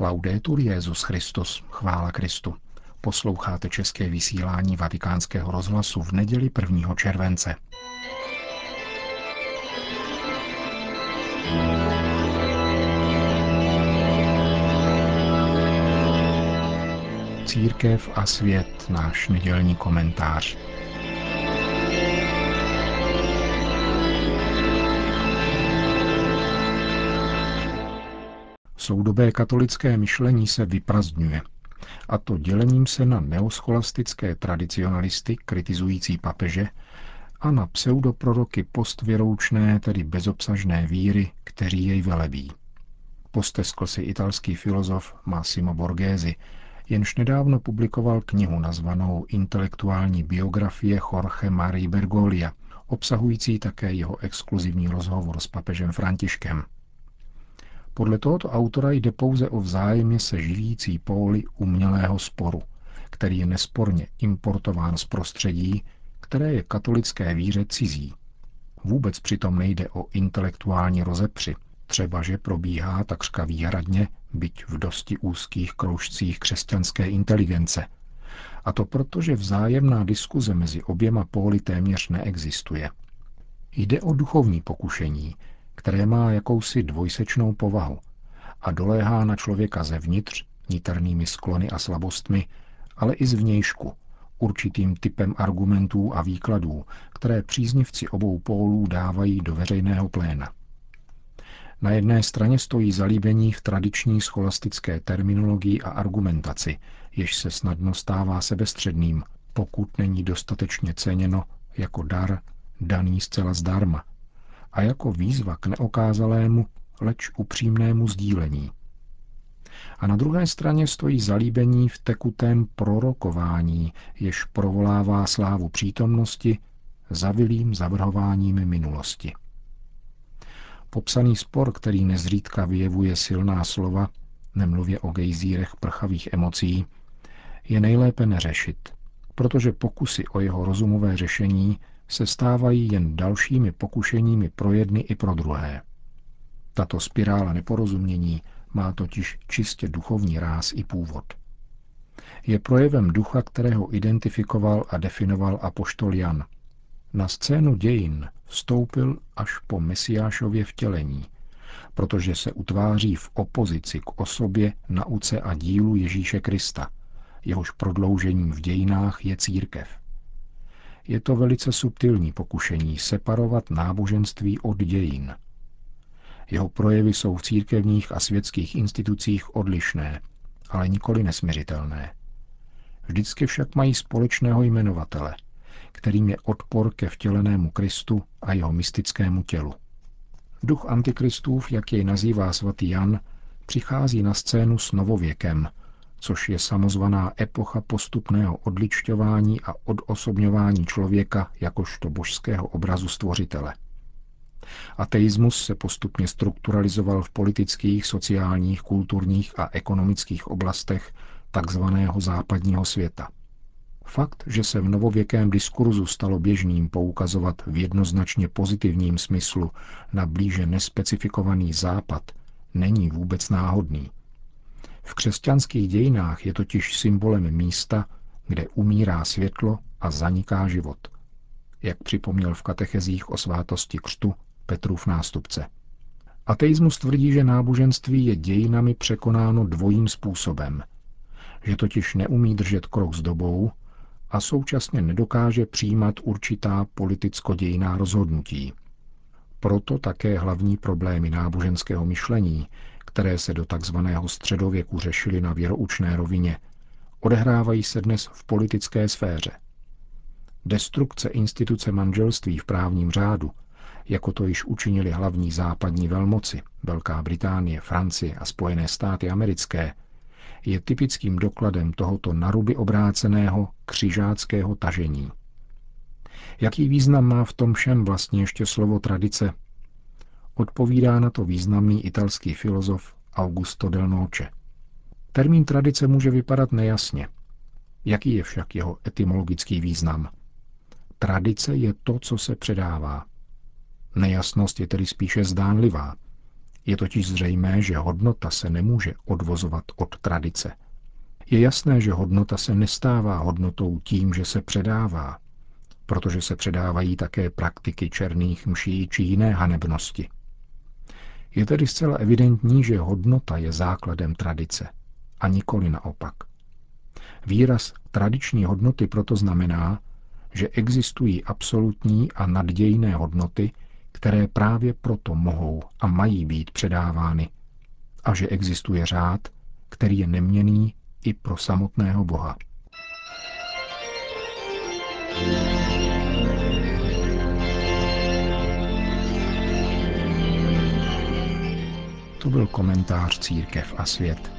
Laudetur Jezus Christus, chvála Kristu. Posloucháte české vysílání Vatikánského rozhlasu v neděli 1. července. Církev a svět, náš nedělní komentář. Soudobé katolické myšlení se vyprazdňuje. A to dělením se na neoscholastické tradicionalisty kritizující papeže a na pseudoproroky postvěroučné, tedy bezobsažné víry, který jej velebí. Posteskl si italský filozof Massimo Borghese, jenž nedávno publikoval knihu nazvanou Intelektuální biografie Jorge Marie Bergolia, obsahující také jeho exkluzivní rozhovor s papežem Františkem. Podle tohoto autora jde pouze o vzájemně se živící póly umělého sporu, který je nesporně importován z prostředí, které je katolické víře cizí. Vůbec přitom nejde o intelektuální rozepři, třeba že probíhá takřka výhradně, byť v dosti úzkých kroužcích křesťanské inteligence. A to proto, že vzájemná diskuze mezi oběma póly téměř neexistuje. Jde o duchovní pokušení, které má jakousi dvojsečnou povahu a doléhá na člověka zevnitř, niternými sklony a slabostmi, ale i zvnějšku, určitým typem argumentů a výkladů, které příznivci obou pólů dávají do veřejného pléna. Na jedné straně stojí zalíbení v tradiční scholastické terminologii a argumentaci, jež se snadno stává sebestředným, pokud není dostatečně ceněno jako dar daný zcela zdarma, a jako výzva k neokázalému, leč upřímnému sdílení. A na druhé straně stojí zalíbení v tekutém prorokování, jež provolává slávu přítomnosti zavilým zavrhováním minulosti. Popsaný spor, který nezřídka vyjevuje silná slova, nemluvě o gejzírech prchavých emocí, je nejlépe neřešit, protože pokusy o jeho rozumové řešení se stávají jen dalšími pokušeními pro jedny i pro druhé. Tato spirála neporozumění má totiž čistě duchovní ráz i původ. Je projevem ducha, kterého identifikoval a definoval apoštol Jan. Na scénu dějin vstoupil až po Mesiášově vtělení, protože se utváří v opozici k osobě, nauce a dílu Ježíše Krista, jehož prodloužením v dějinách je církev. Je to velice subtilní pokušení separovat náboženství od dějin. Jeho projevy jsou v církevních a světských institucích odlišné, ale nikoli nesměřitelné. Vždycky však mají společného jmenovatele, kterým je odpor ke vtělenému Kristu a jeho mystickému tělu. Duch antikristův, jak jej nazývá svatý Jan, přichází na scénu s novověkem, což je samozvaná epocha postupného odličťování a odosobňování člověka jakožto božského obrazu stvořitele. Ateismus se postupně strukturalizoval v politických, sociálních, kulturních a ekonomických oblastech takzvaného západního světa. Fakt, že se v novověkém diskurzu stalo běžným poukazovat v jednoznačně pozitivním smyslu na blíže nespecifikovaný západ, není vůbec náhodný. V křesťanských dějinách je totiž symbolem místa, kde umírá světlo a zaniká život. Jak připomněl v katechezích o svátosti křtu Petrův nástupce. Ateismus tvrdí, že náboženství je dějinami překonáno dvojím způsobem. Že totiž neumí držet krok s dobou a současně nedokáže přijímat určitá politicko-dějiná rozhodnutí. Proto také hlavní problémy náboženského myšlení, které se do takzvaného středověku řešily na věroučné rovině, odehrávají se dnes v politické sféře. Destrukce instituce manželství v právním řádu, jako to již učinili hlavní západní velmoci, Velká Británie, Francie a Spojené státy americké, je typickým dokladem tohoto naruby obráceného křižáckého tažení. Jaký význam má v tom všem vlastně ještě slovo tradice, Odpovídá na to významný italský filozof Augusto del Noce. Termín tradice může vypadat nejasně. Jaký je však jeho etymologický význam? Tradice je to, co se předává. Nejasnost je tedy spíše zdánlivá. Je totiž zřejmé, že hodnota se nemůže odvozovat od tradice. Je jasné, že hodnota se nestává hodnotou tím, že se předává, protože se předávají také praktiky černých mší či jiné hanebnosti. Je tedy zcela evidentní, že hodnota je základem tradice a nikoli naopak. Výraz tradiční hodnoty proto znamená, že existují absolutní a naddějné hodnoty, které právě proto mohou a mají být předávány, a že existuje řád, který je neměný i pro samotného Boha. To byl komentář Církev a svět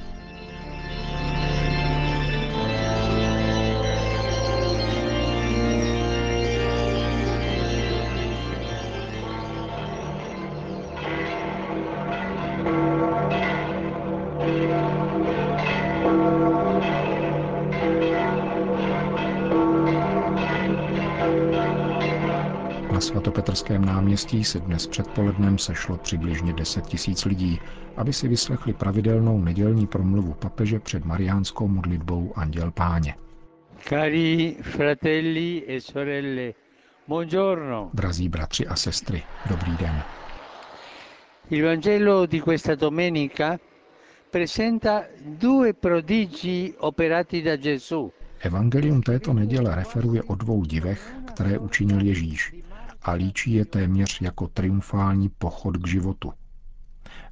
svatopetrském náměstí se dnes předpolednem sešlo přibližně 10 tisíc lidí, aby si vyslechli pravidelnou nedělní promluvu papeže před mariánskou modlitbou Anděl Páně. Cari fratelli e sorelle, buongiorno. Drazí bratři a sestry, dobrý den. Il Vangelo di questa domenica presenta due prodigi operati da Gesù. Evangelium této neděle referuje o dvou divech, které učinil Ježíš a líčí je téměř jako triumfální pochod k životu.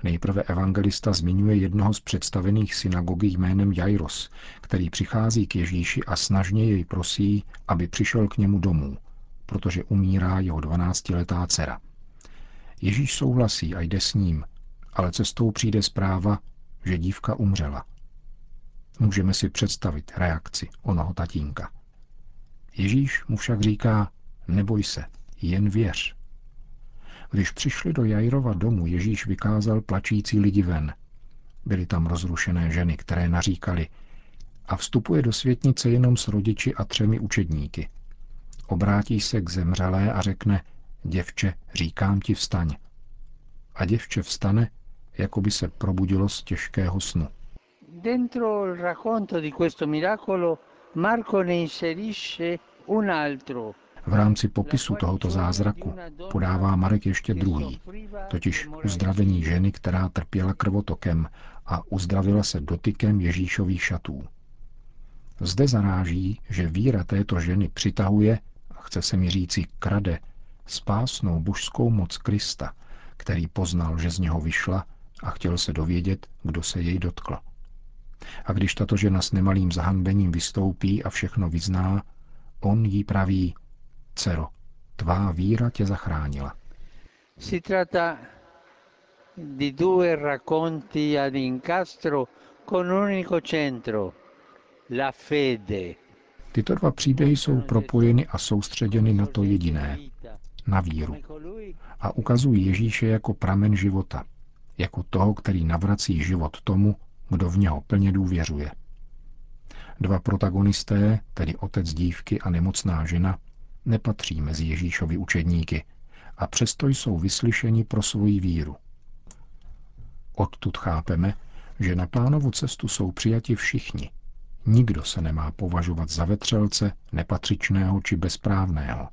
Nejprve evangelista zmiňuje jednoho z představených synagogí jménem Jairos, který přichází k Ježíši a snažně jej prosí, aby přišel k němu domů, protože umírá jeho dvanáctiletá dcera. Ježíš souhlasí a jde s ním, ale cestou přijde zpráva, že dívka umřela. Můžeme si představit reakci onoho tatínka. Ježíš mu však říká, neboj se, jen věř. Když přišli do Jajrova domu, Ježíš vykázal plačící lidi ven. Byly tam rozrušené ženy, které naříkali a vstupuje do světnice jenom s rodiči a třemi učedníky. Obrátí se k zemřelé a řekne, děvče, říkám ti vstaň. A děvče vstane, jako by se probudilo z těžkého snu. Dentro il racconto di questo miracolo Marco ne inserisce un altro. V rámci popisu tohoto zázraku podává Marek ještě druhý, totiž uzdravení ženy, která trpěla krvotokem a uzdravila se dotykem Ježíšových šatů. Zde zaráží, že víra této ženy přitahuje, a chce se mi říci krade, spásnou božskou moc Krista, který poznal, že z něho vyšla a chtěl se dovědět, kdo se jej dotkl. A když tato žena s nemalým zahanbením vystoupí a všechno vyzná, on jí praví, dcero, tvá víra tě zachránila. Si tratta di due racconti ad incastro con un unico centro, la fede. Tyto dva příběhy jsou propojeny a soustředěny na to jediné, na víru. A ukazují Ježíše jako pramen života, jako toho, který navrací život tomu, kdo v něho plně důvěřuje. Dva protagonisté, tedy otec dívky a nemocná žena, nepatří mezi Ježíšovi učedníky a přesto jsou vyslyšeni pro svoji víru. Odtud chápeme, že na pánovu cestu jsou přijati všichni. Nikdo se nemá považovat za vetřelce, nepatřičného či bezprávného.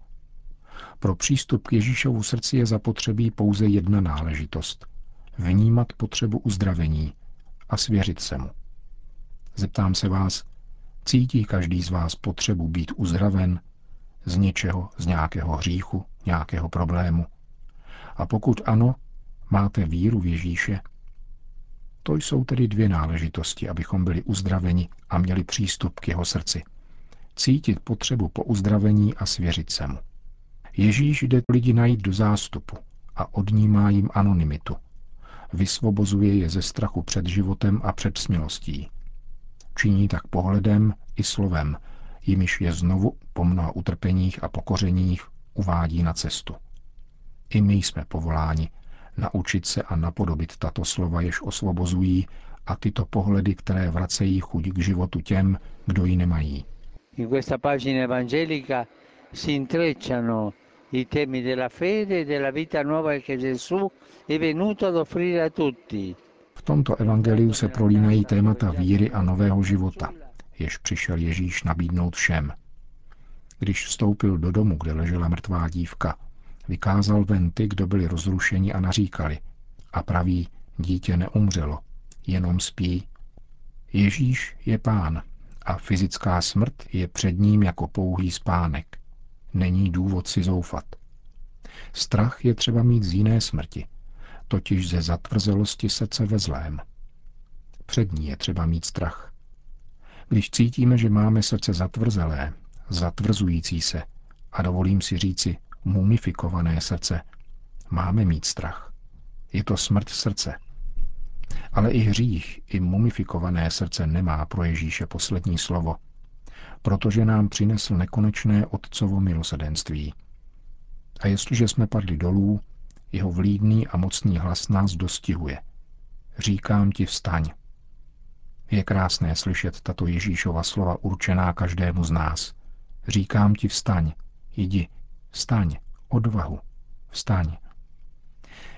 Pro přístup k Ježíšovu srdci je zapotřebí pouze jedna náležitost – vnímat potřebu uzdravení a svěřit se mu. Zeptám se vás, cítí každý z vás potřebu být uzdraven z něčeho, z nějakého hříchu, nějakého problému? A pokud ano, máte víru v Ježíše? To jsou tedy dvě náležitosti, abychom byli uzdraveni a měli přístup k jeho srdci. Cítit potřebu po uzdravení a svěřit se mu. Ježíš jde lidi najít do zástupu a odnímá jim anonymitu. Vysvobozuje je ze strachu před životem a před smilostí. Činí tak pohledem i slovem, jimiž je znovu po mnoha utrpeních a pokořeních uvádí na cestu. I my jsme povoláni naučit se a napodobit tato slova, jež osvobozují, a tyto pohledy, které vracejí chuť k životu těm, kdo ji nemají. In questa pagina evangelica si intrecciano i temi della fede e della vita nuova che Gesù è venuto ad offrire a tutti. V tomto evangeliu se prolínají témata víry a nového života, jež přišel Ježíš nabídnout všem. Když vstoupil do domu, kde ležela mrtvá dívka, vykázal ven ty, kdo byli rozrušeni a naříkali. A praví, dítě neumřelo, jenom spí. Ježíš je pán a fyzická smrt je před ním jako pouhý spánek. Není důvod si zoufat. Strach je třeba mít z jiné smrti, totiž ze zatvrzelosti srdce ve zlém. Před ní je třeba mít strach. Když cítíme, že máme srdce zatvrzelé, zatvrzující se, a dovolím si říci mumifikované srdce, máme mít strach. Je to smrt srdce. Ale i hřích, i mumifikované srdce nemá pro Ježíše poslední slovo, protože nám přinesl nekonečné Otcovo milosedenství. A jestliže jsme padli dolů, jeho vlídný a mocný hlas nás dostihuje. Říkám ti vstaň. Je krásné slyšet tato Ježíšova slova určená každému z nás. Říkám ti vstaň, jdi, vstaň, odvahu, vstaň.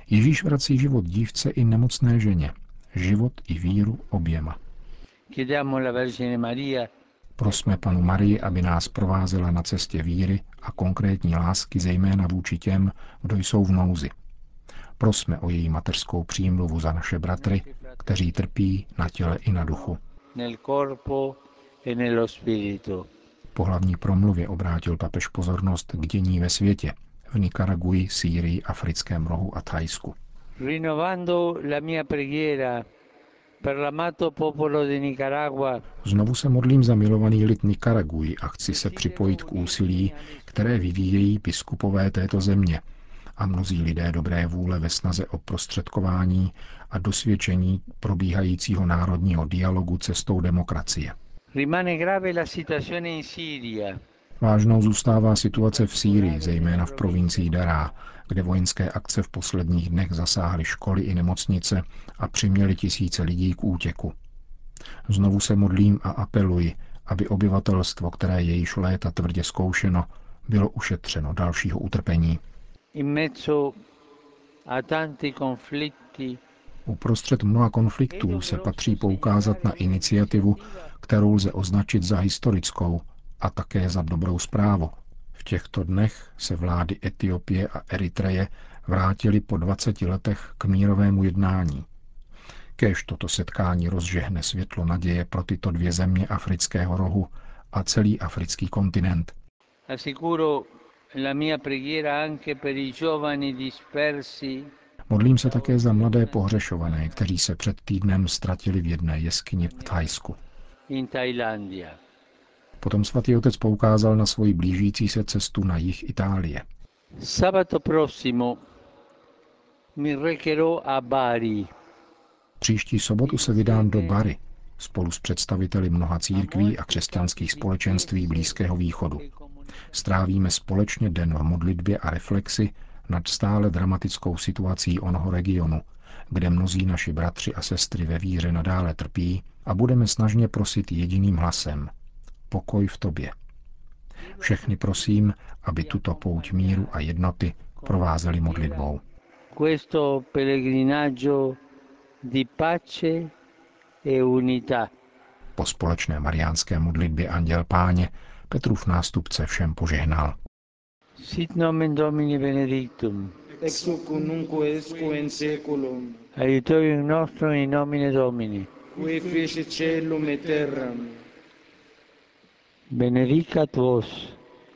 Ježíš vrací život dívce i nemocné ženě, život i víru oběma. Prosme panu Marii, aby nás provázela na cestě víry a konkrétní lásky, zejména vůči těm, kdo jsou v nouzi. Prosme o její mateřskou přímluvu za naše bratry, kteří trpí na těle i na duchu. Po hlavní promluvě obrátil papež pozornost k dění ve světě, v Nikaraguji, Sýrii, Africkém rohu a Thajsku. Znovu se modlím za milovaný lid Nikaraguji a chci se připojit k úsilí, které vyvíjejí biskupové této země a mnozí lidé dobré vůle ve snaze o prostředkování a dosvědčení probíhajícího národního dialogu cestou demokracie. Vážnou zůstává situace v Sýrii, zejména v provincii Dará, kde vojenské akce v posledních dnech zasáhly školy i nemocnice a přiměly tisíce lidí k útěku. Znovu se modlím a apeluji, aby obyvatelstvo, které je již léta tvrdě zkoušeno, bylo ušetřeno dalšího utrpení. Uprostřed mnoha konfliktů se patří poukázat na iniciativu, kterou lze označit za historickou a také za dobrou zprávu. V těchto dnech se vlády Etiopie a Eritreje vrátily po 20 letech k mírovému jednání. Kéž toto setkání rozžehne světlo naděje pro tyto dvě země afrického rohu a celý africký kontinent. Modlím se také za mladé pohřešované, kteří se před týdnem ztratili v jedné jeskyni v Thajsku. Potom svatý otec poukázal na svoji blížící se cestu na jih Itálie. Sabato prossimo mi recherò a Bari. Příští sobotu se vydám do Bari spolu s představiteli mnoha církví a křesťanských společenství Blízkého východu. Strávíme společně den v modlitbě a reflexi nad stále dramatickou situací onoho regionu, kde mnozí naši bratři a sestry ve víře nadále trpí a budeme snažně prosit jediným hlasem – pokoj v tobě. Všechny prosím, aby tuto pouť míru a jednoty provázeli modlitbou. Questo pellegrinaggio di pace e unità. Po společné mariánské modlitbě Anděl Páně Petrův nástupce všem požehnal. Sit nomen Domini benedictum. Ex hoc nunc esco in seculum. Aiutorium nostrum in nomine Domini. Qui fece celum et terram. Benedicat vos,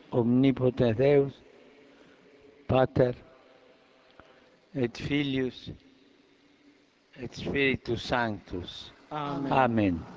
omnipotens Deus, Pater, et Filius, et Spiritus Sanctus. Amen. Amen.